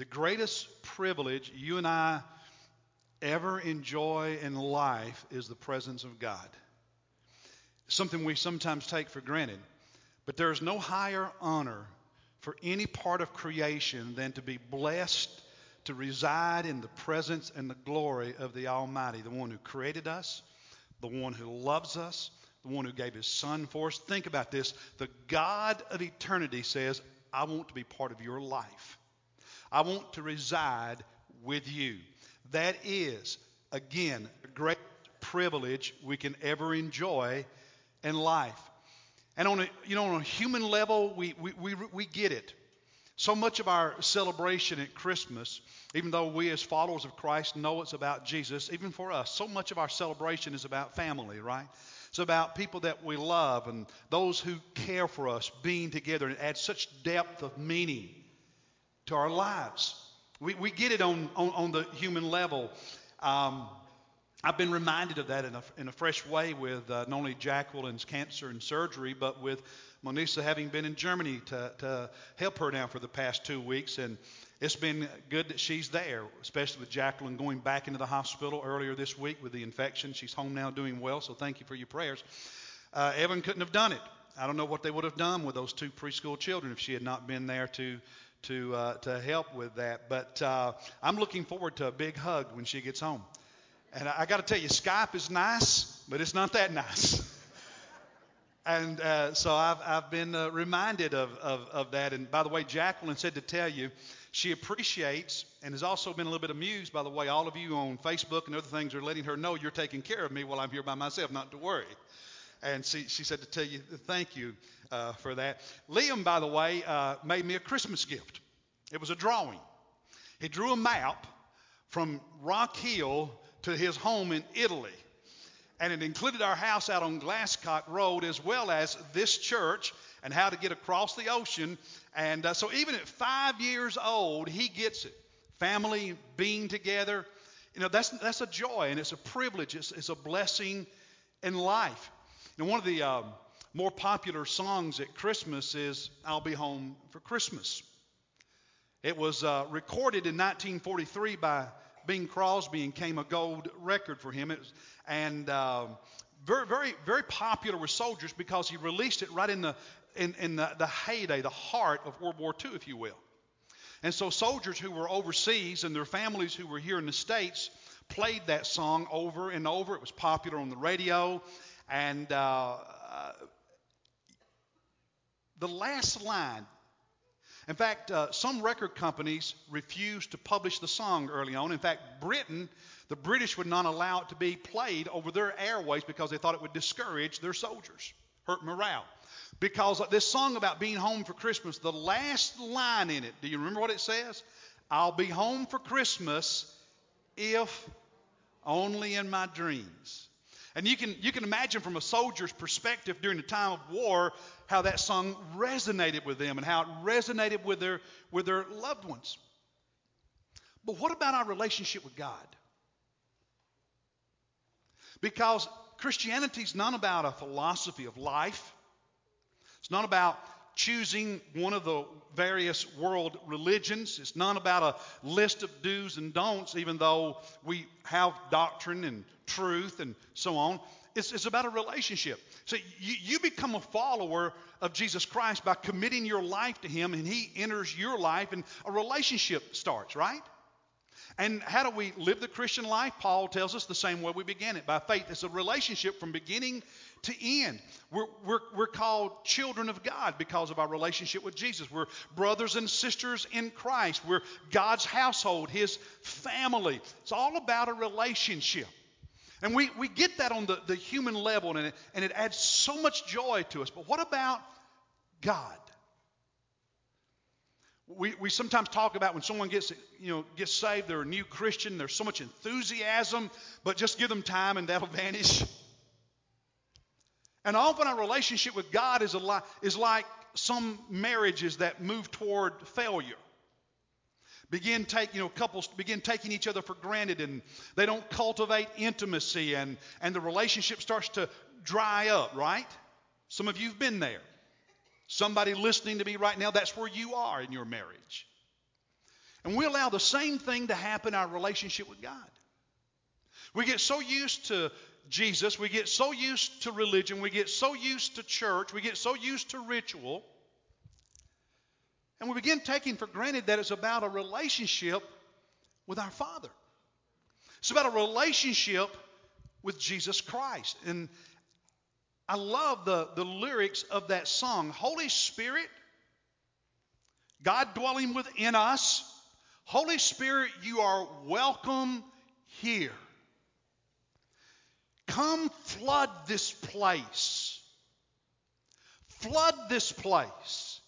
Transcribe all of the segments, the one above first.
the greatest privilege you and I ever enjoy in life is the presence of God. Something we sometimes take for granted. But there is no higher honor for any part of creation than to be blessed to reside in the presence and the glory of the Almighty, the one who created us, the one who loves us, the one who gave his son for us. Think about this. The God of eternity says, I want to be part of your life. I want to reside with you. That is, again, a great privilege we can ever enjoy in life. And on a, you know, on a human level, we, we, we, we get it. So much of our celebration at Christmas, even though we as followers of Christ know it's about Jesus, even for us, so much of our celebration is about family, right? It's about people that we love and those who care for us being together. It adds such depth of meaning to our lives. We, we get it on, on, on the human level. Um, I've been reminded of that in a, in a fresh way with uh, not only Jacqueline's cancer and surgery, but with Monisa having been in Germany to, to help her now for the past two weeks. And it's been good that she's there, especially with Jacqueline going back into the hospital earlier this week with the infection. She's home now doing well, so thank you for your prayers. Uh, Evan couldn't have done it. I don't know what they would have done with those two preschool children if she had not been there to to uh, to help with that. But uh, I'm looking forward to a big hug when she gets home. And I, I got to tell you, Skype is nice, but it's not that nice. and uh, so I've, I've been uh, reminded of, of, of that. And by the way, Jacqueline said to tell you, she appreciates and has also been a little bit amused by the way all of you on Facebook and other things are letting her know you're taking care of me while I'm here by myself, not to worry. And she, she said to tell you thank you uh, for that. Liam, by the way, uh, made me a Christmas gift. It was a drawing. He drew a map from Rock Hill to his home in Italy. And it included our house out on Glasscock Road as well as this church and how to get across the ocean. And uh, so even at five years old, he gets it. Family being together, you know, that's, that's a joy and it's a privilege. It's, it's a blessing in life. And one of the um, more popular songs at Christmas is I'll Be Home for Christmas. It was uh, recorded in 1943 by Bing Crosby and came a gold record for him. Was, and uh, very, very, very popular with soldiers because he released it right in the in, in the, the heyday, the heart of World War II, if you will. And so soldiers who were overseas and their families who were here in the States played that song over and over. It was popular on the radio. And uh, uh, the last line in fact, uh, some record companies refused to publish the song early on. In fact, Britain, the British would not allow it to be played over their airways because they thought it would discourage their soldiers, hurt morale. Because this song about being home for Christmas, the last line in it, do you remember what it says? I'll be home for Christmas if only in my dreams. And you can, you can imagine from a soldier's perspective during the time of war how that song resonated with them and how it resonated with their, with their loved ones. But what about our relationship with God? Because Christianity is not about a philosophy of life, it's not about choosing one of the various world religions. It's not about a list of do's and don'ts, even though we have doctrine and truth and so on. It's, it's about a relationship. So you, you become a follower of Jesus Christ by committing your life to Him, and He enters your life, and a relationship starts, right? And how do we live the Christian life? Paul tells us the same way we began it by faith. It's a relationship from beginning to end. We're, we're, we're called children of God because of our relationship with Jesus. We're brothers and sisters in Christ. We're God's household, His family. It's all about a relationship. And we, we get that on the, the human level, and it, and it adds so much joy to us. But what about God? We, we sometimes talk about when someone gets, you know, gets saved, they're a new Christian, there's so much enthusiasm, but just give them time and that'll vanish. And often our relationship with God is, li- is like some marriages that move toward failure. Begin take, you know, couples begin taking each other for granted and they don't cultivate intimacy and, and the relationship starts to dry up, right? Some of you've been there. Somebody listening to me right now, that's where you are in your marriage. And we allow the same thing to happen in our relationship with God. We get so used to Jesus, we get so used to religion, we get so used to church, we get so used to ritual, and we begin taking for granted that it's about a relationship with our Father. It's about a relationship with Jesus Christ. And I love the, the lyrics of that song Holy Spirit, God dwelling within us. Holy Spirit, you are welcome here. Come flood this place. Flood this place.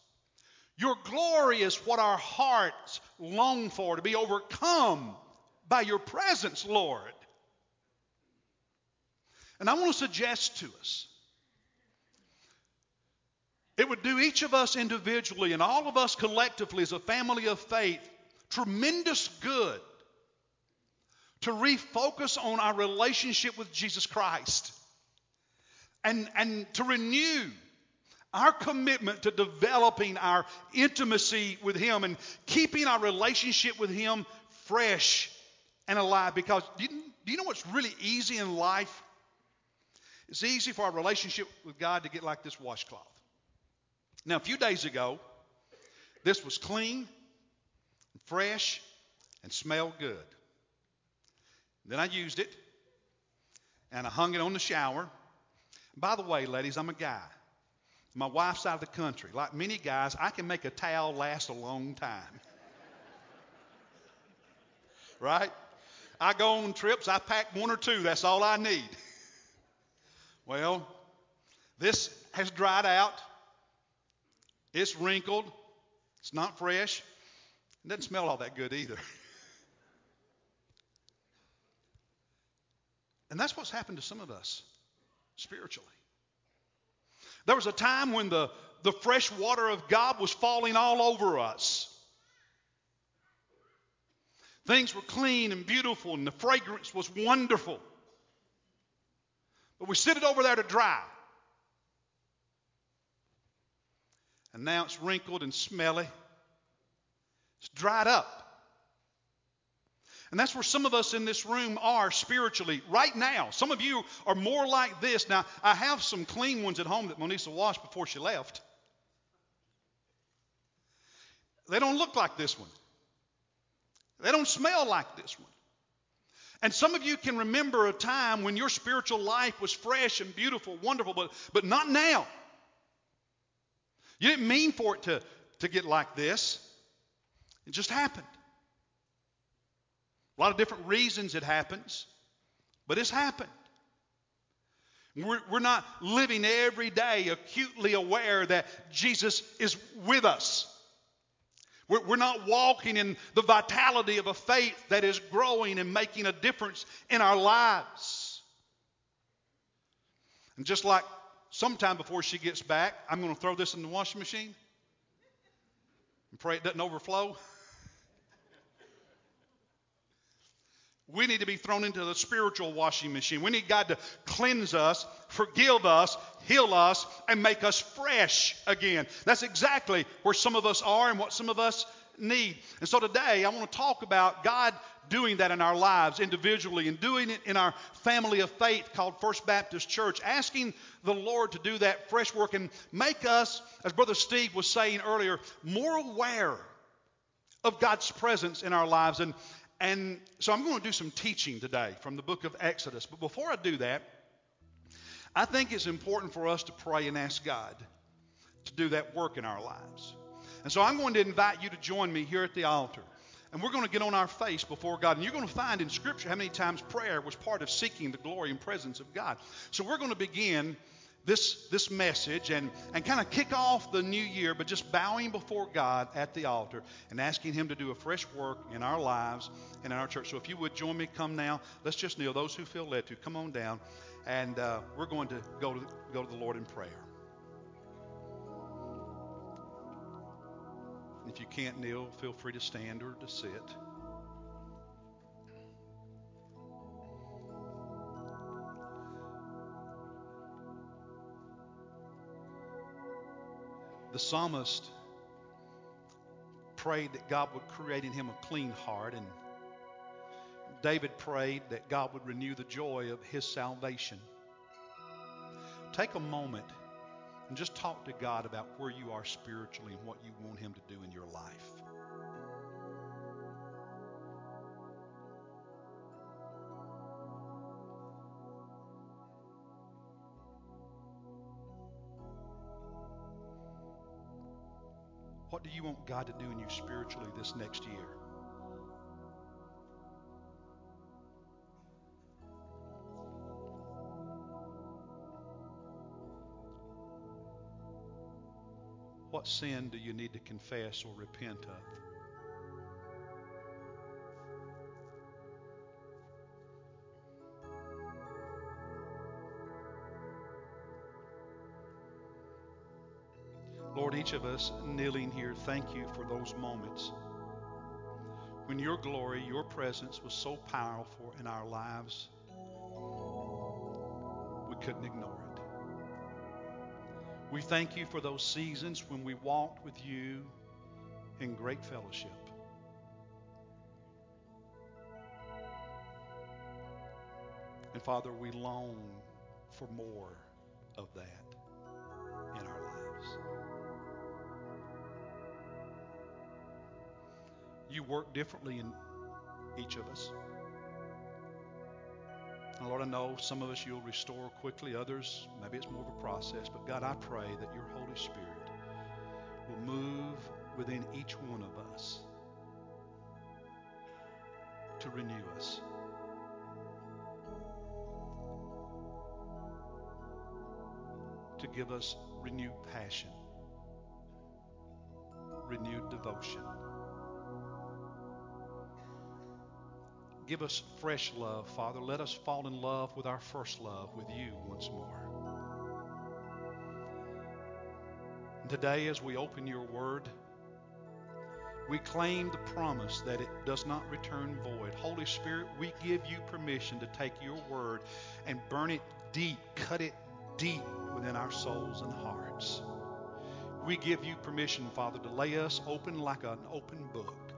Your glory is what our hearts long for, to be overcome by your presence, Lord. And I want to suggest to us it would do each of us individually and all of us collectively as a family of faith tremendous good to refocus on our relationship with Jesus Christ and, and to renew our commitment to developing our intimacy with Him and keeping our relationship with Him fresh and alive. Because do you, do you know what's really easy in life? It's easy for our relationship with God to get like this washcloth. Now, a few days ago, this was clean, fresh, and smelled good. Then I used it and I hung it on the shower. By the way, ladies, I'm a guy. My wife's out of the country. Like many guys, I can make a towel last a long time. right? I go on trips, I pack one or two, that's all I need. well, this has dried out. It's wrinkled. It's not fresh. It doesn't smell all that good either. And that's what's happened to some of us spiritually. There was a time when the, the fresh water of God was falling all over us. Things were clean and beautiful, and the fragrance was wonderful. But we sit it over there to dry. And now it's wrinkled and smelly. It's dried up. And that's where some of us in this room are spiritually right now. Some of you are more like this. Now, I have some clean ones at home that Monisa washed before she left. They don't look like this one, they don't smell like this one. And some of you can remember a time when your spiritual life was fresh and beautiful, wonderful, but, but not now. You didn't mean for it to, to get like this, it just happened. A lot of different reasons it happens, but it's happened. We're, we're not living every day acutely aware that Jesus is with us. We're, we're not walking in the vitality of a faith that is growing and making a difference in our lives. And just like sometime before she gets back, I'm going to throw this in the washing machine and pray it doesn't overflow. We need to be thrown into the spiritual washing machine. We need God to cleanse us, forgive us, heal us, and make us fresh again. That's exactly where some of us are and what some of us need. And so today I want to talk about God doing that in our lives individually and doing it in our family of faith called First Baptist Church, asking the Lord to do that fresh work and make us, as Brother Steve was saying earlier, more aware of God's presence in our lives. And, and so I'm going to do some teaching today from the book of Exodus. But before I do that, I think it's important for us to pray and ask God to do that work in our lives. And so I'm going to invite you to join me here at the altar. And we're going to get on our face before God. And you're going to find in Scripture how many times prayer was part of seeking the glory and presence of God. So we're going to begin this, this message and, and kind of kick off the new year, but just bowing before God at the altar and asking Him to do a fresh work in our lives and in our church. So if you would join me, come now. Let's just kneel. Those who feel led to, come on down. And uh, we're going to go to, go to the Lord in prayer. If you can't kneel, feel free to stand or to sit. The psalmist prayed that God would create in him a clean heart, and David prayed that God would renew the joy of his salvation. Take a moment and just talk to God about where you are spiritually and what you want him to do in your life. You want God to do in you spiritually this next year? What sin do you need to confess or repent of? Each of us kneeling here, thank you for those moments when your glory, your presence was so powerful in our lives, we couldn't ignore it. We thank you for those seasons when we walked with you in great fellowship. And Father, we long for more of that in our lives. You work differently in each of us. And Lord, I know some of us you'll restore quickly, others, maybe it's more of a process. But God, I pray that your Holy Spirit will move within each one of us to renew us. To give us renewed passion, renewed devotion. Give us fresh love, Father. Let us fall in love with our first love, with you once more. And today, as we open your word, we claim the promise that it does not return void. Holy Spirit, we give you permission to take your word and burn it deep, cut it deep within our souls and hearts. We give you permission, Father, to lay us open like an open book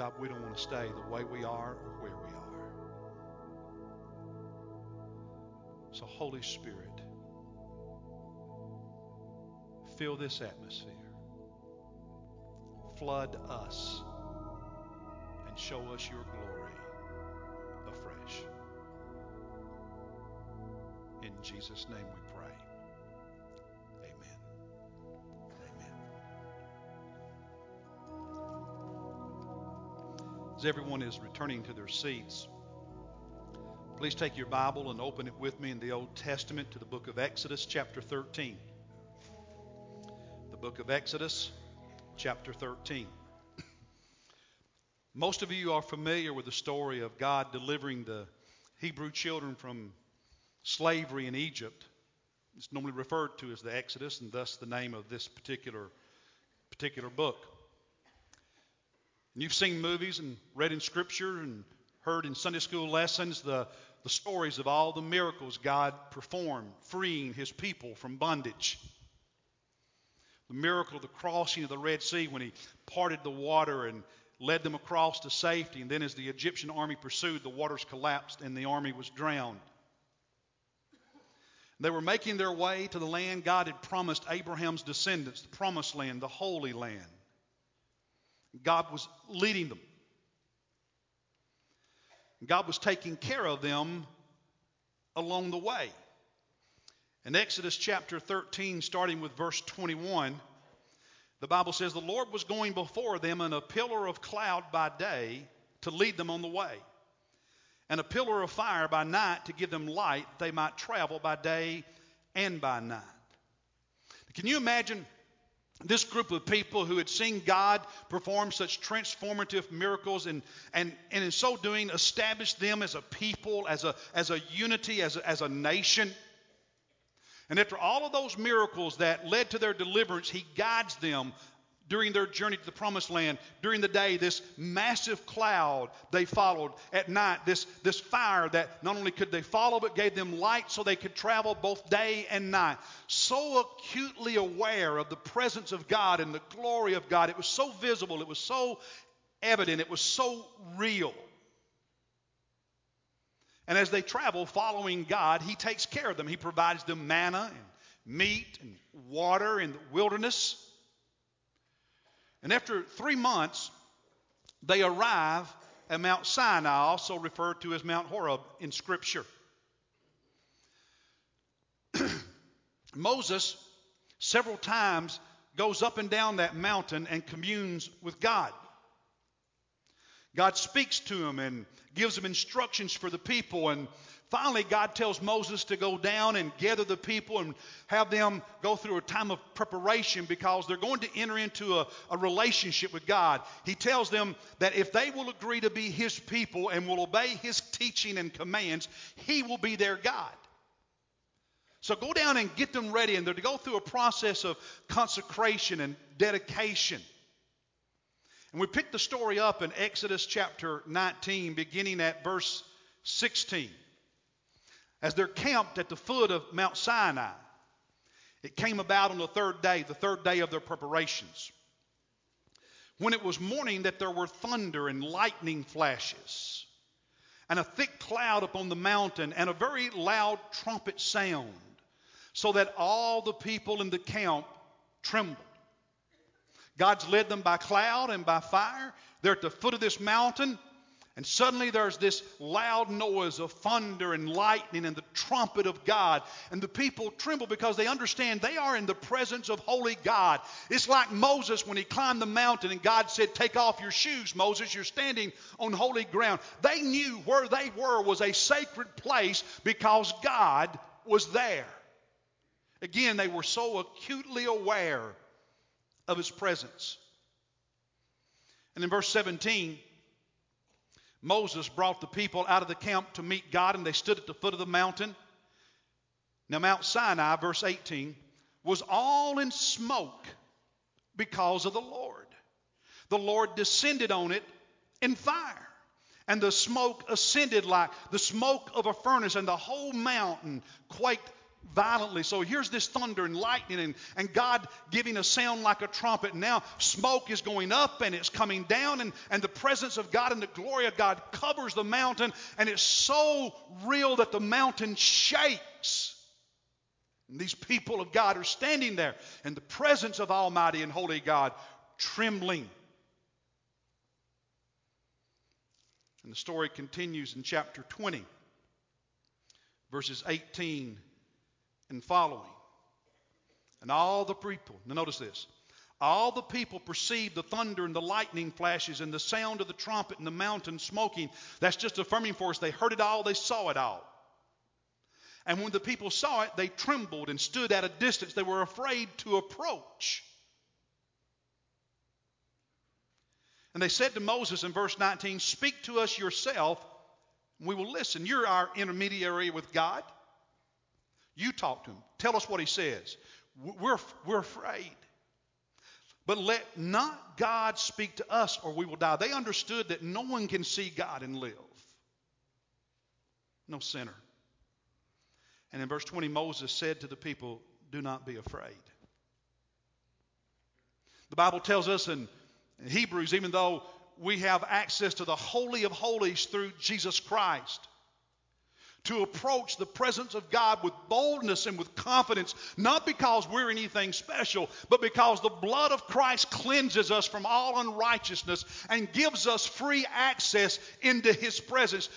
God, we don't want to stay the way we are or where we are. So, Holy Spirit, fill this atmosphere. Flood us and show us your glory afresh. In Jesus' name we pray. As everyone is returning to their seats, please take your Bible and open it with me in the Old Testament to the book of Exodus, chapter 13. The book of Exodus, chapter 13. Most of you are familiar with the story of God delivering the Hebrew children from slavery in Egypt. It's normally referred to as the Exodus, and thus the name of this particular, particular book. And you've seen movies and read in Scripture and heard in Sunday school lessons the, the stories of all the miracles God performed, freeing his people from bondage. The miracle of the crossing of the Red Sea when he parted the water and led them across to safety. And then, as the Egyptian army pursued, the waters collapsed and the army was drowned. They were making their way to the land God had promised Abraham's descendants, the promised land, the Holy Land. God was leading them. God was taking care of them along the way. In Exodus chapter 13, starting with verse 21, the Bible says, The Lord was going before them in a pillar of cloud by day to lead them on the way, and a pillar of fire by night to give them light, they might travel by day and by night. Can you imagine this group of people who had seen God perform such transformative miracles and, and, and in so doing established them as a people, as a, as a unity, as a, as a nation. And after all of those miracles that led to their deliverance, He guides them during their journey to the promised land. During the day, this massive cloud they followed. At night, this, this fire that not only could they follow, but gave them light so they could travel both day and night. So acutely aware of the presence of God and the glory of God. It was so visible, it was so evident, it was so real. And as they travel following God, He takes care of them. He provides them manna and meat and water in the wilderness. And after three months, they arrive at Mount Sinai, also referred to as Mount Horeb in Scripture. Moses, several times, goes up and down that mountain and communes with God. God speaks to him and gives him instructions for the people, and Finally, God tells Moses to go down and gather the people and have them go through a time of preparation because they're going to enter into a, a, relationship with God. He tells them that if they will agree to be His people and will obey His teaching and commands, He will be their God. So go down and get them ready, and they're to go through a process of consecration and dedication. And we pick the story up in Exodus chapter 19, beginning at verse 16 as they're camped at the foot of Mount Sinai. It came about on the third day, the third day of their preparations. When it was morning, that there were thunder and lightning flashes, and a thick cloud upon the mountain, and a very loud trumpet sound, so that all the people in the camp trembled. God's led them by cloud and by fire. They're at the foot of this mountain. And suddenly there's this loud noise of thunder and lightning and the trumpet of God. And the people tremble because they understand they are in the presence of holy God. It's like Moses when he climbed the mountain and God said, Take off your shoes, Moses. You're standing on holy ground. They knew where they were was a sacred place because God was there. Again, they were so acutely aware of his presence. And in verse 17, Moses brought the people out of the camp to meet God, and they stood at the foot of the mountain. Now, Mount Sinai, verse 18, was all in smoke because of the Lord. The Lord descended on it in fire, and the smoke ascended like the smoke of a furnace, and the whole mountain quaked violently. So here's this thunder and lightning, and, and God giving a sound like a trumpet. Now smoke is going up and it's coming down, and, and the presence of God and the glory of God covers the mountain, and it's so real that the mountain shakes. And these people of God are standing there in the presence of Almighty and Holy God, trembling. And the story continues in chapter 20, verses 18 and following. And all the people, now notice this, all the people perceived the thunder and the lightning flashes and the sound of the trumpet and the mountain smoking. That's just affirming for us. They heard it all, they saw it all. And when the people saw it, they trembled and stood at a distance. They were afraid to approach. And they said to Moses in verse 19, Speak to us yourself, and we will listen. You're our intermediary with God. You talk to him. Tell us what he says. We're, we're afraid. But let not God speak to us or we will die. They understood that no one can see God and live. No sinner. And in verse 20, Moses said to the people, Do not be afraid. The Bible tells us in Hebrews, even though we have access to the Holy of Holies through Jesus Christ, to approach the presence of God with boldness and with confidence, not because we're anything special, but because the blood of Christ cleanses us from all unrighteousness and gives us free access into His presence.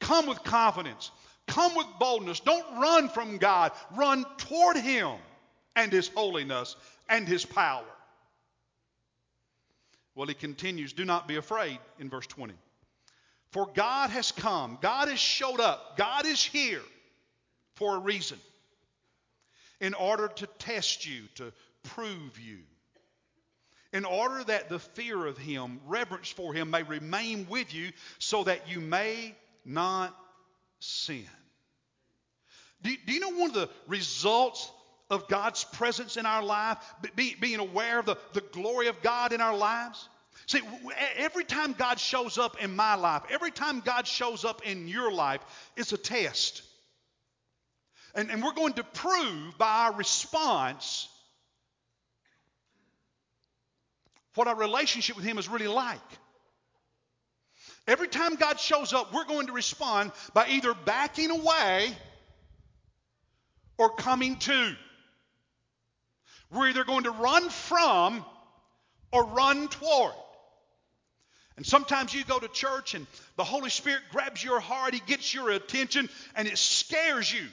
Come with confidence, come with boldness. Don't run from God, run toward Him and His holiness and His power. Well, He continues, do not be afraid in verse 20. For God has come, God has showed up, God is here for a reason. In order to test you, to prove you, in order that the fear of Him, reverence for Him may remain with you so that you may not sin. Do, do you know one of the results of God's presence in our life, be, being aware of the, the glory of God in our lives. See, every time God shows up in my life, every time God shows up in your life, it's a test. And, and we're going to prove by our response what our relationship with Him is really like. Every time God shows up, we're going to respond by either backing away or coming to. We're either going to run from or run toward. And sometimes you go to church and the Holy Spirit grabs your heart, He gets your attention, and it scares you.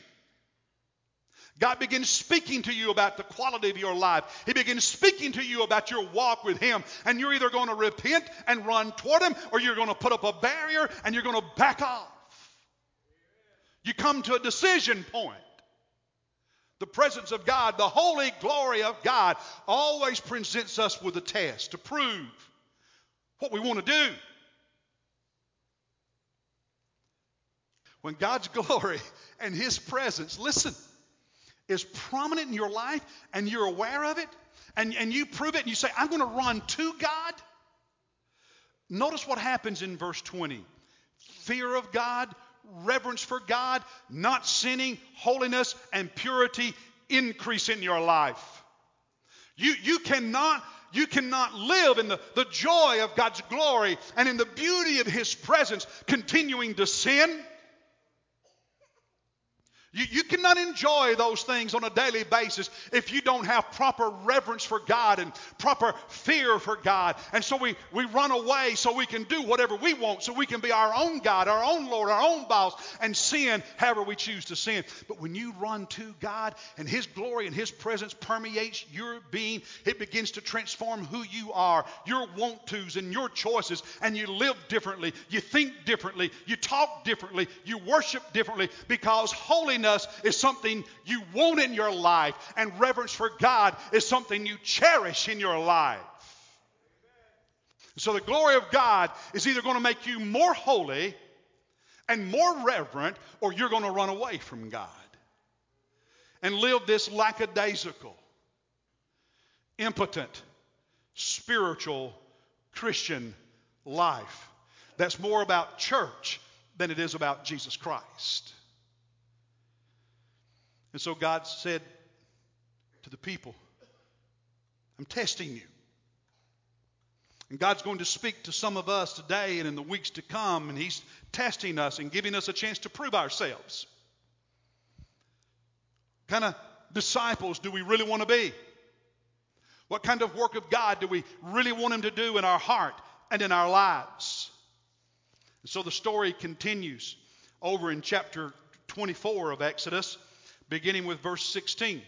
God begins speaking to you about the quality of your life. He begins speaking to you about your walk with Him. And you're either going to repent and run toward Him or you're going to put up a barrier and you're going to back off. You come to a decision point. The presence of God, the holy glory of God, always presents us with a test to prove what we want to do. When God's glory and His presence, listen, is prominent in your life and you're aware of it and, and you prove it and you say, I'm going to run to God, notice what happens in verse 20 fear of God, reverence for God, not sinning, holiness, and purity increase in your life. You, you cannot you cannot live in the, the joy of God's glory and in the beauty of His presence, continuing to sin you, you cannot enjoy those things on a daily basis if you don't have proper reverence for God and proper fear for God. And so we, we run away so we can do whatever we want, so we can be our own God, our own Lord, our own boss, and sin however we choose to sin. But when you run to God and His glory and His presence permeates your being, it begins to transform who you are, your want tos and your choices, and you live differently, you think differently, you talk differently, you worship differently because holiness holiness is something you want in your life, and reverence for God is something you cherish in your life. So the glory of God is either going to make you more holy and more reverent, or you're going to run away from God and live this lackadaisical, impotent, spiritual Christian life that's more about church than it is about Jesus Christ. And so God said to the people, I'm testing you. And God's going to speak to some of us today and in the weeks to come, and He's testing us and giving us a chance to prove ourselves. Kind of disciples do we really want to be? What kind of work of God do we really want Him to do in our heart and in our lives? And so the story continues over in chapter 24 of Exodus beginning with verse 16.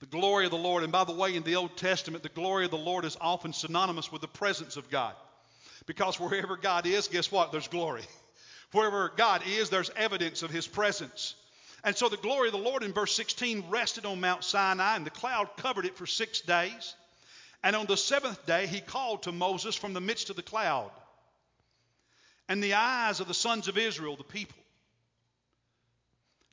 The glory of the Lord, and by the way, in the Old Testament, the glory of the Lord is often synonymous with the presence of God. Because wherever God is, guess what? There's glory. Wherever God is, there's evidence of his presence. And so the glory of the Lord in verse 16 rested on Mount Sinai, and the cloud covered it for six days. And on the seventh day, he called to Moses from the midst of the cloud. And the eyes of the sons of Israel, the people,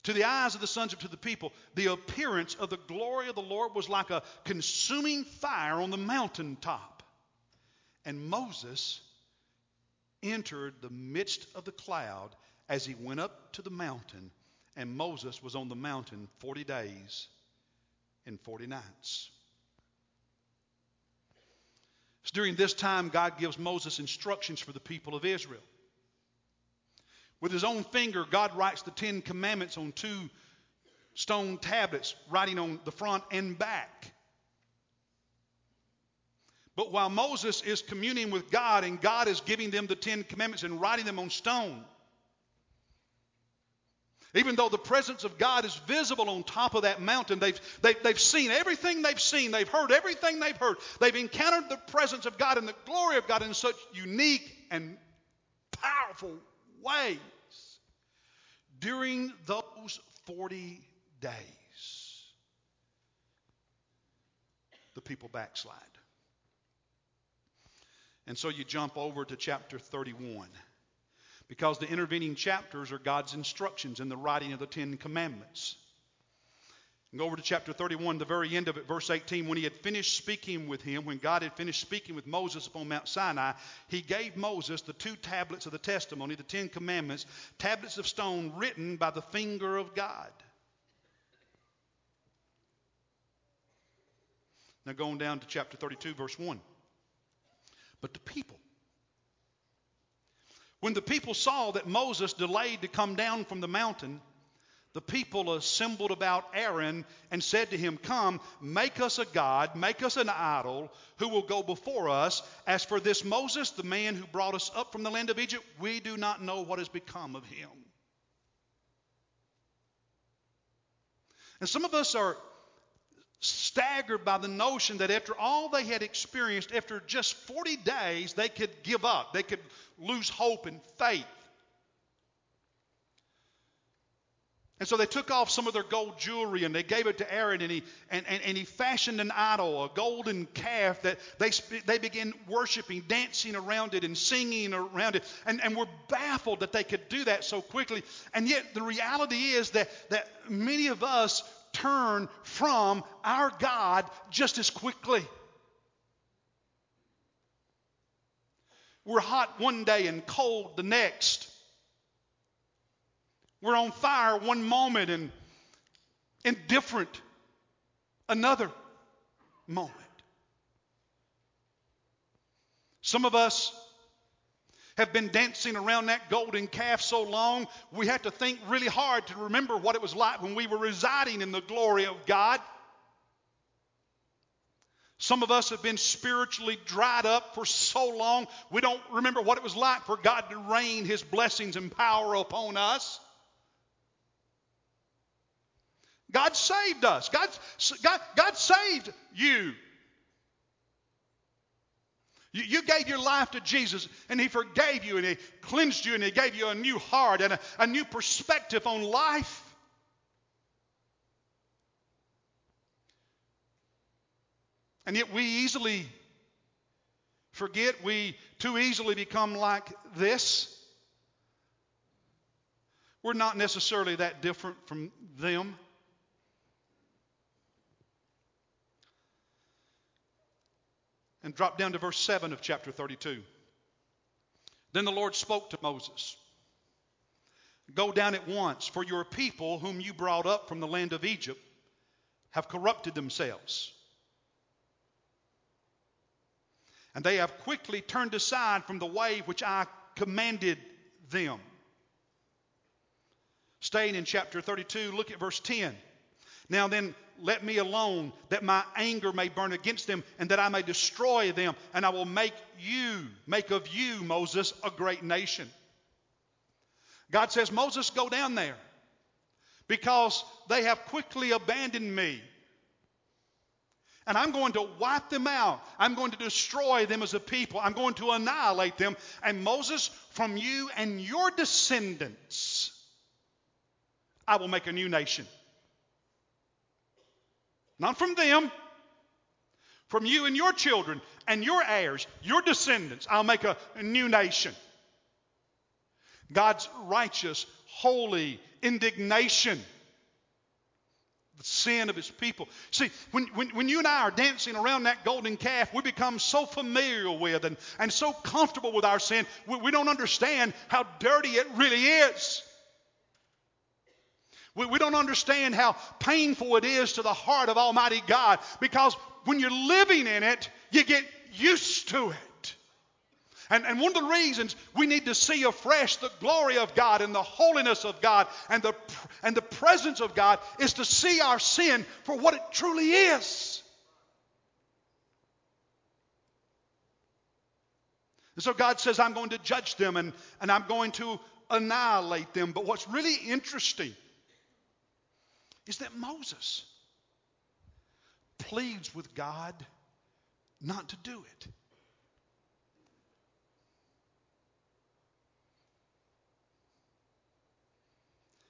to the eyes of the sons of to the people, the appearance of the glory of the Lord was like a consuming fire on the mountaintop. And Moses entered the midst of the cloud as he went up to the mountain, and Moses was on the mountain 40 days and 40 nights. It's during this time God gives Moses instructions for the people of Israel. With his own finger, God writes the Ten Commandments on two stone tablets, writing on the front and back. But while Moses is communing with God and God is giving them the Ten Commandments and writing them on stone, even though the presence of God is visible on top of that mountain, they've, they, have they have seen everything they've seen. They've heard everything they've heard. They've encountered the presence of God and the glory of God in such unique and powerful ways during those 40 days. The people backslide. And so you jump over to chapter 31 because the intervening chapters are God's instructions in the writing of the Ten Commandments. Go over to chapter 31, the very end of it, verse 18. When he had finished speaking with him, when God had finished speaking with Moses upon Mount Sinai, he gave Moses the two tablets of the testimony, the Ten Commandments, tablets of stone written by the finger of God. Now, going down to chapter 32, verse 1. But the people, when the people saw that Moses delayed to come down from the mountain, the people assembled about Aaron and said to him, Come, make us a God, make us an idol who will go before us. As for this Moses, the man who brought us up from the land of Egypt, we do not know what has become of him. And some of us are staggered by the notion that after all they had experienced, after just 40 days, they could give up, they could lose hope and faith. And so they took off some of their gold jewelry and they gave it to Aaron, and he, and, and, and he fashioned an idol, a golden calf that they, they began worshiping, dancing around it, and singing around it. And, and we're baffled that they could do that so quickly. And yet, the reality is that, that many of us turn from our God just as quickly. We're hot one day and cold the next. We're on fire one moment and indifferent another moment. Some of us have been dancing around that golden calf so long, we have to think really hard to remember what it was like when we were residing in the glory of God. Some of us have been spiritually dried up for so long, we don't remember what it was like for God to rain His blessings and power upon us. God saved us. God, God, God saved you. you. You gave your life to Jesus, and He forgave you, and He cleansed you, and He gave you a new heart and a, a new perspective on life. And yet we easily forget, we too easily become like this. We're not necessarily that different from them. And drop down to verse 7 of chapter 32. Then the Lord spoke to Moses Go down at once, for your people, whom you brought up from the land of Egypt, have corrupted themselves. And they have quickly turned aside from the way which I commanded them. Staying in chapter 32, look at verse 10. Now then, let me alone, that my anger may burn against them, and that I may destroy them, and I will make you, make of you, Moses, a great nation. God says, Moses, go down there, because they have quickly abandoned me. And I'm going to wipe them out. I'm going to destroy them as a people. I'm going to annihilate them. And Moses, from you and your descendants, I will make a new nation. Not from them, from you and your children and your heirs, your descendants. I'll make a, new nation. God's righteous, holy indignation the sin of his people. See, when, when, when, you and I are dancing around that golden calf, we become so familiar with and, and so comfortable with our sin, we, we don't understand how dirty it really is. We, we don't understand how painful it is to the heart of Almighty God because when you're living in it, you get used to it. And, and, one of the reasons we need to see afresh the glory of God and the holiness of God and the, and the presence of God is to see our sin for what it truly is. And so God says, I'm going to judge them and, and I'm going to annihilate them. But what's really interesting is that Moses pleads with God not to do it.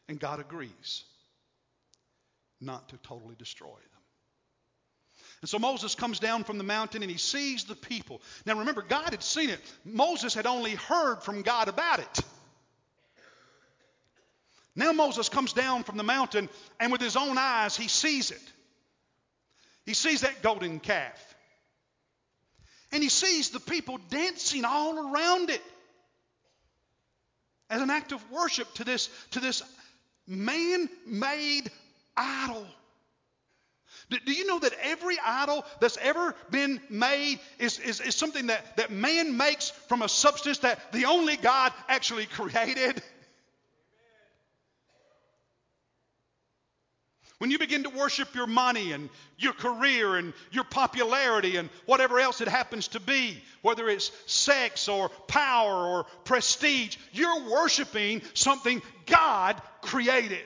And God agrees not to totally destroy them. And so Moses comes down from the mountain and he sees the people. Now remember, God had seen it. Moses had only heard from God about it. Now Moses comes down from the mountain, and with his own eyes, he sees it. He sees that golden calf. And he sees the people dancing all around it as an act of worship to this, to this man made idol. Do, do, you know that every idol that's ever been made is, is, is something that, that man makes from a substance that the only God actually created? When you begin to worship your money and your career and your popularity and whatever else it happens to be, whether it's sex or power or prestige, you're worshiping something God created.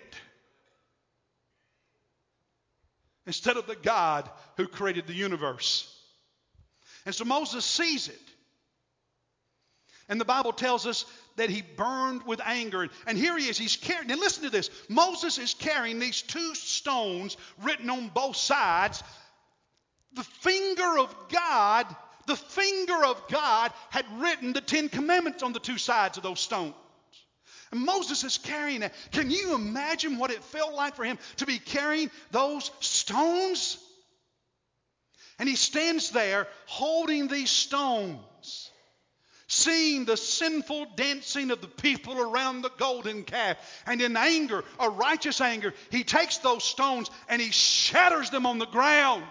Instead of the God who created the universe. And so Moses sees it. And the Bible tells us that he burned with anger. And here he is, he's carrying, and listen to this Moses is carrying these two stones written on both sides. The finger of God, the finger of God had written the Ten Commandments on the two sides of those stones. And Moses is carrying it. Can you imagine what it felt like for him to be carrying those stones? And he stands there holding these stones seeing the sinful dancing of the people around the golden calf. And in anger, a righteous anger, he takes those stones and he shatters them on the ground.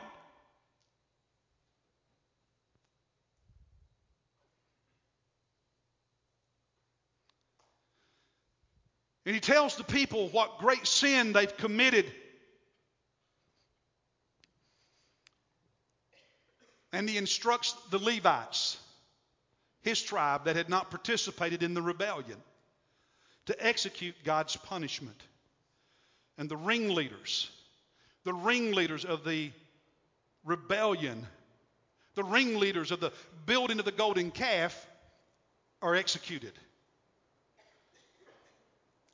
And he tells the people what great sin they've committed. And he instructs the Levites his tribe that had not participated in the rebellion to execute God's punishment. And the ringleaders, the ringleaders of the rebellion, the ringleaders of the building of the golden calf are executed.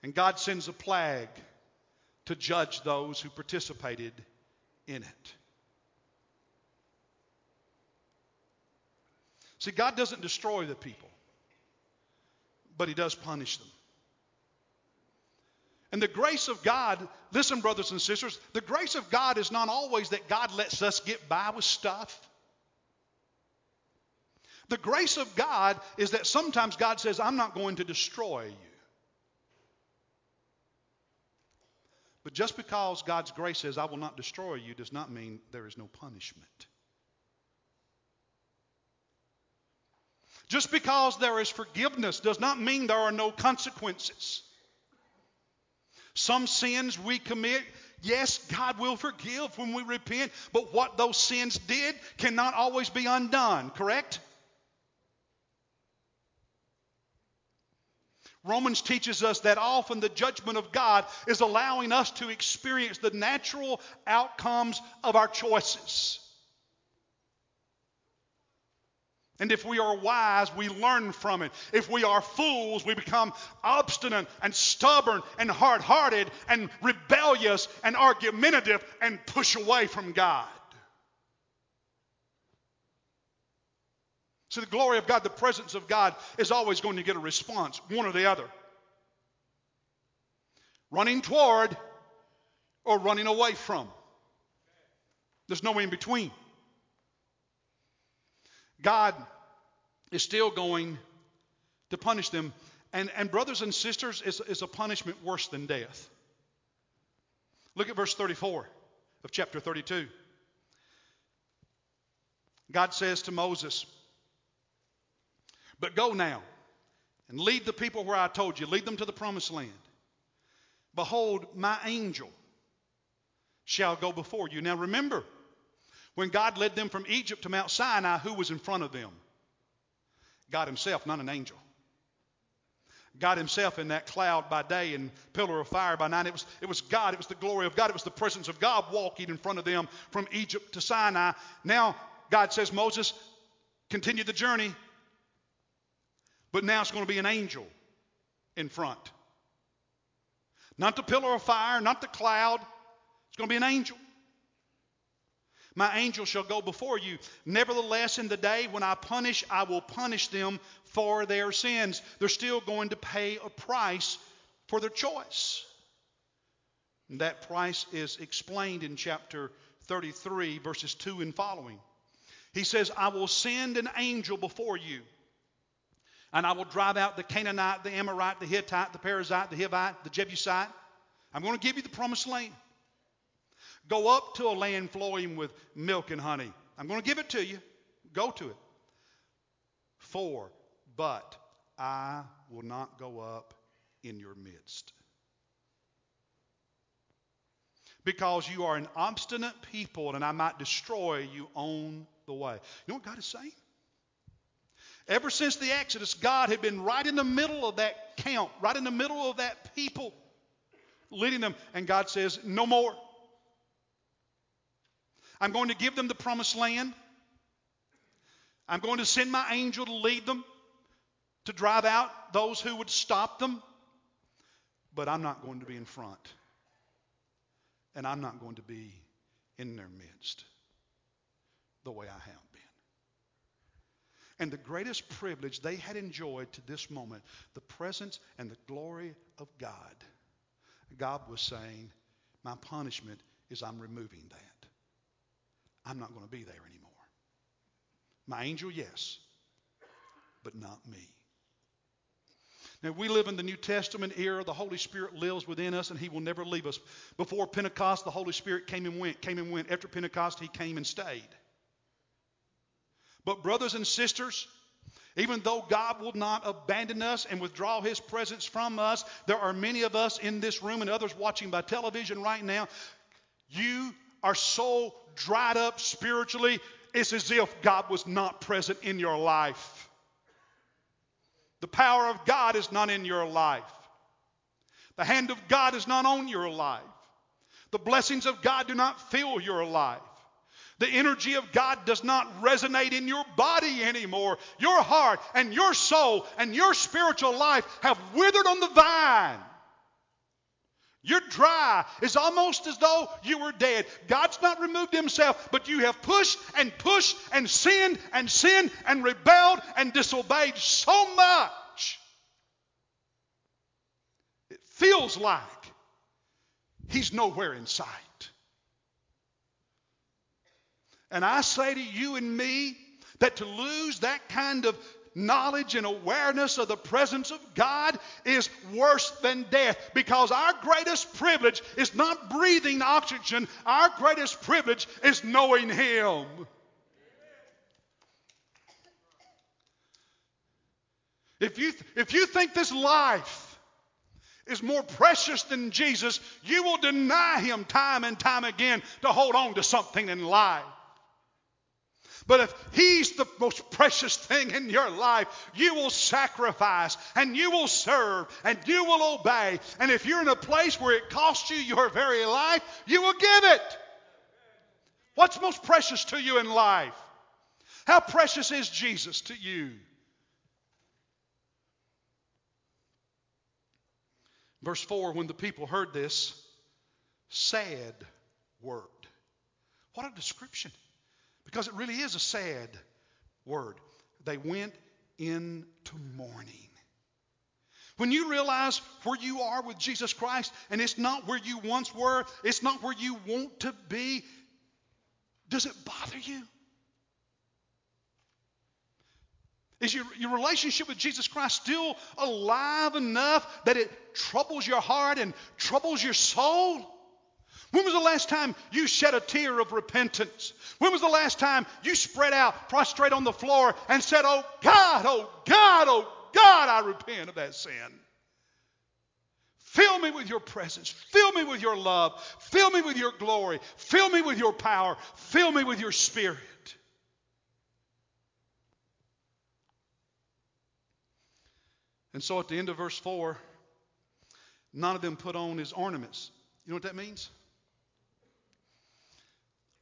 And God sends a plague to judge those who participated in it. See, God doesn't destroy the people, but He does punish them. And the grace of God, listen, brothers and sisters, the grace of God is not always that God lets us get by with stuff. The grace of God is that sometimes God says, I'm not going to destroy you. But just because God's grace says, I will not destroy you, does not mean there is no punishment. Just because there is forgiveness does not mean there are no consequences. Some sins we commit, yes, God will forgive when we repent, but what those sins did cannot always be undone, correct? Romans teaches us that often the judgment of God is allowing us to experience the natural outcomes of our choices. And if we are wise, we learn from it. If we are fools, we become obstinate and stubborn and hard hearted and rebellious and argumentative and push away from God. So, the glory of God, the presence of God, is always going to get a response, one or the other. Running toward or running away from. There's no in between. God is still going to punish them. And, and brothers and sisters, is, it's a punishment worse than death. Look at verse 34 of chapter 32. God says to Moses, But go now and lead the people where I told you, lead them to the promised land. Behold, my angel shall go before you. Now remember, when God led them from Egypt to Mount Sinai, who was in front of them? God Himself, not an angel. God Himself in that cloud by day and pillar of fire by night. It was, it was God. It was the glory of God. It was the presence of God walking in front of them from Egypt to Sinai. Now, God says, Moses, continue the journey, but now it's going to be an angel in front. Not the pillar of fire, not the cloud. It's going to be an angel. My angel shall go before you. Nevertheless, in the day when I punish, I will punish them for their sins. They're still going to pay a price for their choice. And that price is explained in chapter 33, verses 2 and following. He says, I will send an angel before you, and I will drive out the Canaanite, the Amorite, the Hittite, the Perizzite, the Hivite, the Jebusite. I'm going to give you the promised land. Go up to a land flowing with milk and honey. I'm going to give it to you. Go to it. Four, but I will not go up in your midst. Because you are an obstinate people, and I might destroy you on the way. You know what God is saying? Ever since the Exodus, God had been right in the middle of that camp, right in the middle of that people, leading them. And God says, No more. I'm going to give them the promised land. I'm going to send my angel to lead them, to drive out those who would stop them. But I'm not going to be in front. And I'm not going to be in their midst the way I have been. And the greatest privilege they had enjoyed to this moment, the presence and the glory of God. God was saying, My punishment is I'm removing that. I'm not going to be there anymore. My angel, yes, but not me. Now, we live in the New Testament era. The Holy Spirit lives within us, and He will never leave us. Before Pentecost, the Holy Spirit came and went, came and went. After Pentecost, He came and stayed. But, brothers and sisters, even though God will not abandon us and withdraw His presence from us, there are many of us in this room and others watching by television right now. You are so dried up spiritually, it's as if God was not present in your life. The power of God is not in your life. The hand of God is not on your life. The blessings of God do not fill your life. The energy of God does not resonate in your body anymore. Your heart and your soul and your spiritual life have withered on the vine. You're dry. It's almost as though you were dead. God's not removed himself, but you have pushed and pushed and sinned and sinned and rebelled and disobeyed so much. It feels like he's nowhere in sight. And I say to you and me that to lose that kind of knowledge and awareness of the presence of God is worse than death because our greatest privilege is not breathing oxygen, our greatest privilege is knowing Him. If you, if you think this life is more precious than Jesus, you will deny Him time and time again to hold on to something in life. But if He's the most precious thing in your life, you will sacrifice and you will serve and you will obey. And if you're in a place where it costs you your very life, you will give it. What's most precious to you in life? How precious is Jesus to you? Verse 4 When the people heard this, sad word. What a description. Because it really is a sad word. They went into mourning. When you realize where you are with Jesus Christ and it's not where you once were, it's not where you want to be, does it bother you? Is your, your relationship with Jesus Christ still alive enough that it troubles your heart and troubles your soul? When was the last time you shed a tear of repentance? When was the last time you spread out, prostrate on the floor, and said, Oh God, oh God, oh God, I repent of that sin? Fill me with your presence. Fill me with your love. Fill me with your glory. Fill me with your power. Fill me with your spirit. And so at the end of verse 4, none of them put on his ornaments. You know what that means?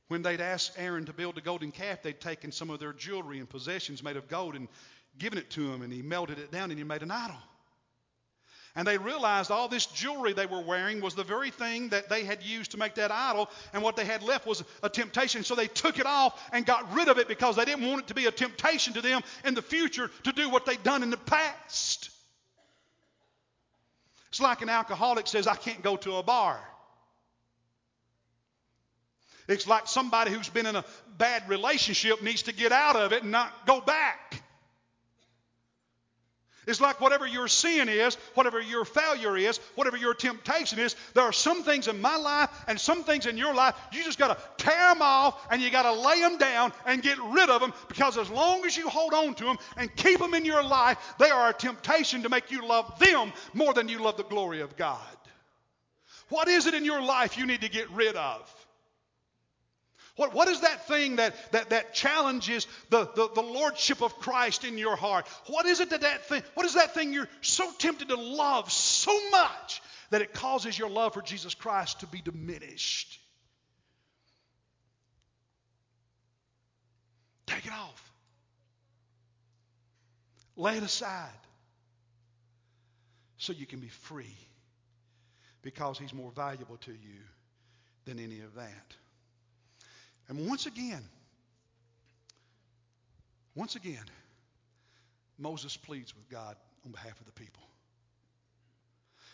When they'd asked Aaron to build a golden calf, they'd taken some of their jewelry and possessions made of gold and given it to him, and he melted it down and he made an idol. And they realized all this jewelry they were wearing was the very thing that they had used to make that idol, and what they had left was a temptation. So they took it off and got rid of it because they didn't want it to be a temptation to them in the future to do what they'd done in the past. It's like an alcoholic says, I can't go to a bar. It's like somebody who's been in a bad relationship needs to get out of it and not go back. It's like whatever your sin is, whatever your failure is, whatever your temptation is, there are some things in my life and some things in your life, you just got to tear them off and you got to lay them down and get rid of them because as long as you hold on to them and keep them in your life, they are a temptation to make you love them more than you love the glory of God. What is it in your life you need to get rid of? What, what is that thing that, that, that challenges the, the, the lordship of Christ in your heart? What is it that that thing, what is that thing you're so tempted to love so much that it causes your love for Jesus Christ to be diminished? Take it off. Lay it aside so you can be free because he's more valuable to you than any of that. And once again, once again, Moses pleads with God on behalf of the people.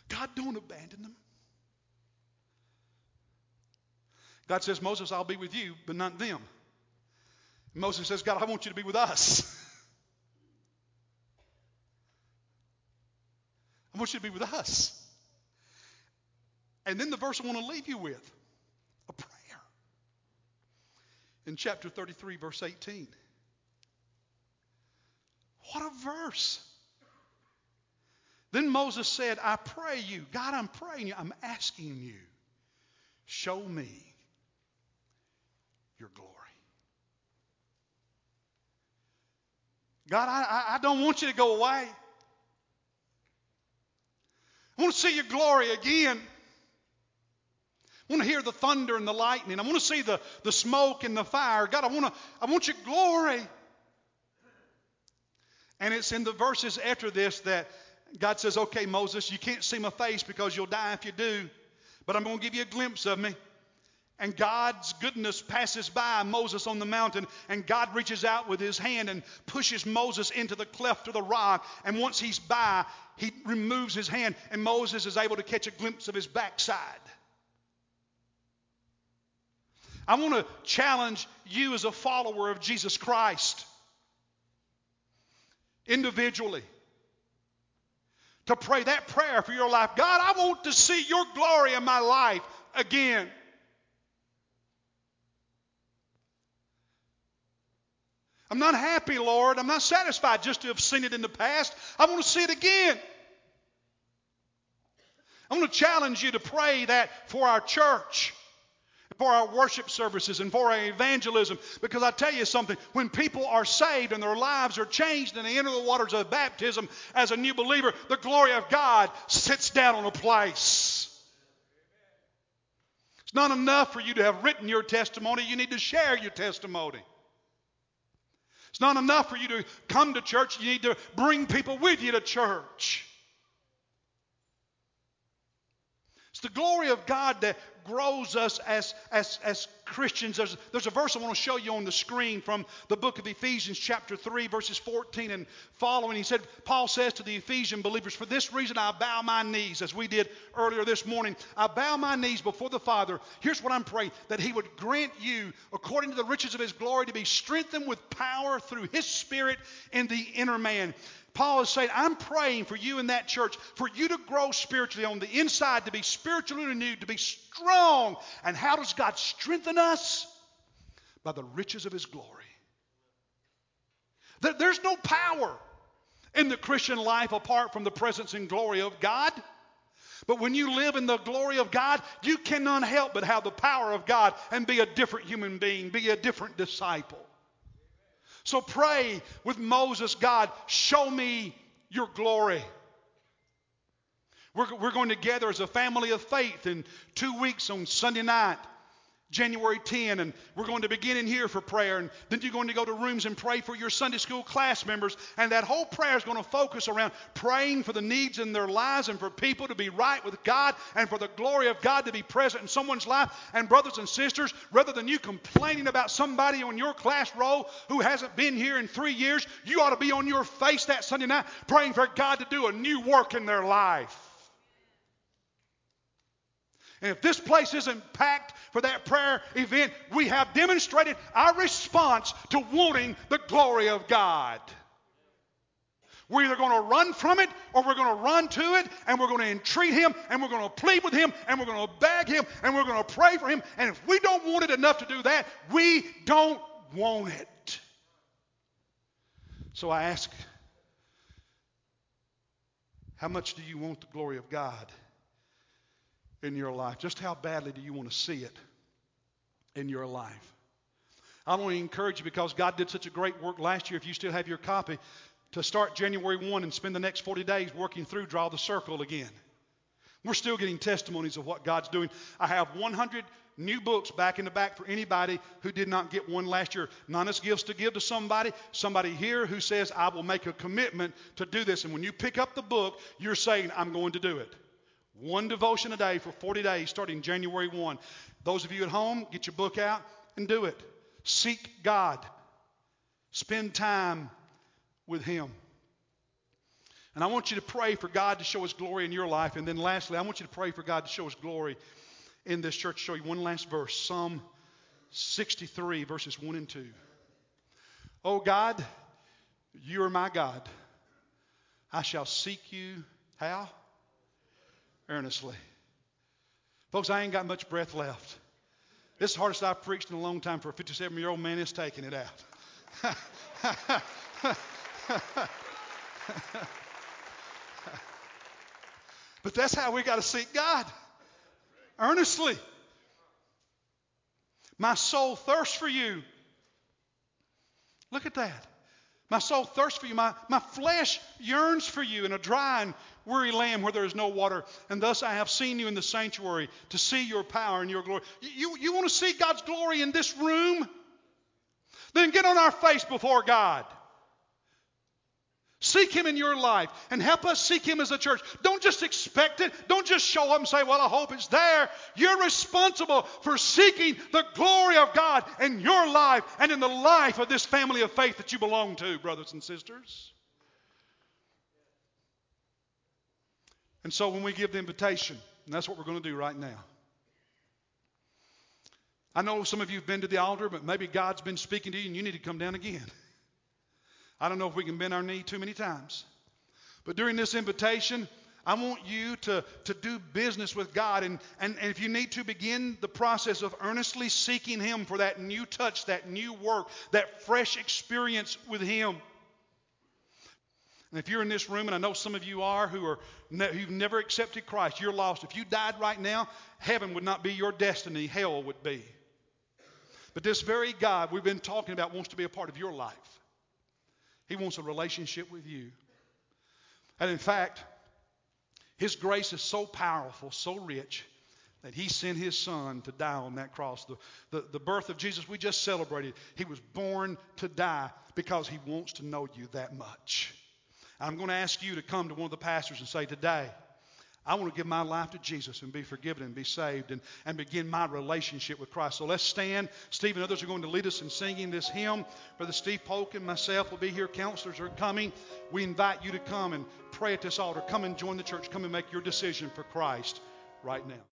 God, don't abandon them. God says, Moses, I'll be with you, but not them. Moses says, God, I want you to be with us. I want you to be with us. And then the verse I want to leave you with in chapter 33, verse 18. What a verse. Then Moses said, I pray you, God, I'm praying you, I'm asking you, show me your glory. God, I, I don't want you to go away. I want to see your glory again. I want to hear the thunder and the lightning. I want to see the, the smoke and the fire. God, I want to I want your glory. And it's in the verses after this that God says, Okay, Moses, you can't see my face because you'll die if you do, but I'm going to give you a glimpse of me. And God's goodness passes by Moses on the mountain, and God reaches out with his hand and pushes Moses into the cleft of the rock. And once he's by, he removes his hand, and Moses is able to catch a glimpse of his backside. I want to challenge you as a follower of Jesus Christ individually to pray that prayer for your life. God, I want to see your glory in my life again. I'm not happy, Lord. I'm not satisfied just to have seen it in the past. I want to see it again. I want to challenge you to pray that for our church for our worship services and for our evangelism. Because I tell you something, when people are saved and their lives are changed and they enter the waters of baptism as a new believer, the glory of God sits down on a place. It's not enough for you to have written your testimony, you need to share your testimony. It's not enough for you to come to church, you need to bring people with you to church. It's the glory of God that grows us as, as, as Christians. There's, there's a verse I want to show you on the screen from the book of Ephesians, chapter 3, verses 14 and following. He said, Paul says to the Ephesian believers, For this reason I bow my knees, as we did earlier this morning. I bow my knees before the Father. Here's what I'm praying that He would grant you, according to the riches of His glory, to be strengthened with power through His Spirit in the inner man Paul is saying, I'm praying for you in that church, for you to grow spiritually on the inside, to be spiritually renewed, to be strong. And how does God strengthen us? By the riches of his glory. There's no power in the Christian life apart from the presence and glory of God. But when you live in the glory of God, you cannot help but have the power of God and be a different human being, be a different disciple. So pray with Moses God, show me your glory. We're, we're going together as a family of faith in two weeks on Sunday night. January 10, and we're going to begin in here for prayer, and then you're going to go to rooms and pray for your Sunday school class members, and that whole prayer is going to focus around praying for the needs in their lives and for people to be right with God and for the glory of God to be present in someone's life. And brothers and sisters, rather than you complaining about somebody on your class roll who hasn't been here in three years, you ought to be on your face that Sunday night praying for God to do a new work in their life. And if this place isn't packed for that prayer event, we have demonstrated our response to wanting the glory of God. We're either going to run from it or we're going to run to it and we're going to entreat Him and we're going to plead with Him and we're going to beg Him and we're going to pray for Him. And if we don't want it enough to do that, we don't want it. So I ask, how much do you want the glory of God in your life? Just how badly do you want to see it in your life? I want to encourage you because God did such a great work last year. If you still have your copy, to start January 1 and spend the next 40 days working through Draw the Circle again. We're still getting testimonies of what God's doing. I have 100 new books back in the back for anybody who did not get one last year. Not as gifts to give to somebody, somebody here who says, I will make a commitment to do this. And when you pick up the book, you're saying, I'm going to do it. One devotion a day for 40 days starting January 1. Those of you at home, get your book out and do it. Seek God. Spend time with Him. And I want you to pray for God to show His glory in your life. And then lastly, I want you to pray for God to show His glory in this church. Show you one last verse Psalm 63, verses 1 and 2. Oh God, you are my God. I shall seek you. How? Earnestly. Folks, I ain't got much breath left. This is the hardest I've preached in a long time for a 57 year old man is taking it out. but that's how we got to seek God earnestly. My soul thirsts for you. Look at that. My soul thirsts for you. My, my flesh yearns for you in a dry and weary land where there is no water. And thus I have seen you in the sanctuary to see your power and your glory. You, you want to see God's glory in this room? Then get on our face before God. Seek Him in your life and help us seek Him as a church. Don't just expect it. Don't just show up and say, Well, I hope it's there. You're responsible for seeking the glory of God in your life and in the life of this family of faith that you belong to, brothers and sisters. And so when we give the invitation, and that's what we're going to do right now. I know some of you have been to the altar, but maybe God's been speaking to you and you need to come down again. I don't know if we can bend our knee too many times. But during this invitation, I want you to, to do business with God. And, and, and if you need to begin the process of earnestly seeking Him for that new touch, that new work, that fresh experience with Him. And if you're in this room, and I know some of you are who are who've never accepted Christ, you're lost. If you died right now, heaven would not be your destiny, hell would be. But this very God we've been talking about wants to be a part of your life. He wants a relationship with you. And in fact, His grace is so powerful, so rich, that He sent His Son to die on that cross. The, the, the birth of Jesus we just celebrated, He was born to die because He wants to know you that much. I'm going to ask you to come to one of the pastors and say, Today, I want to give my life to Jesus and be forgiven and be saved and, and begin my relationship with Christ. So let's stand. Steve and others are going to lead us in singing this hymn. Brother Steve Polk and myself will be here. Counselors are coming. We invite you to come and pray at this altar. Come and join the church. Come and make your decision for Christ right now.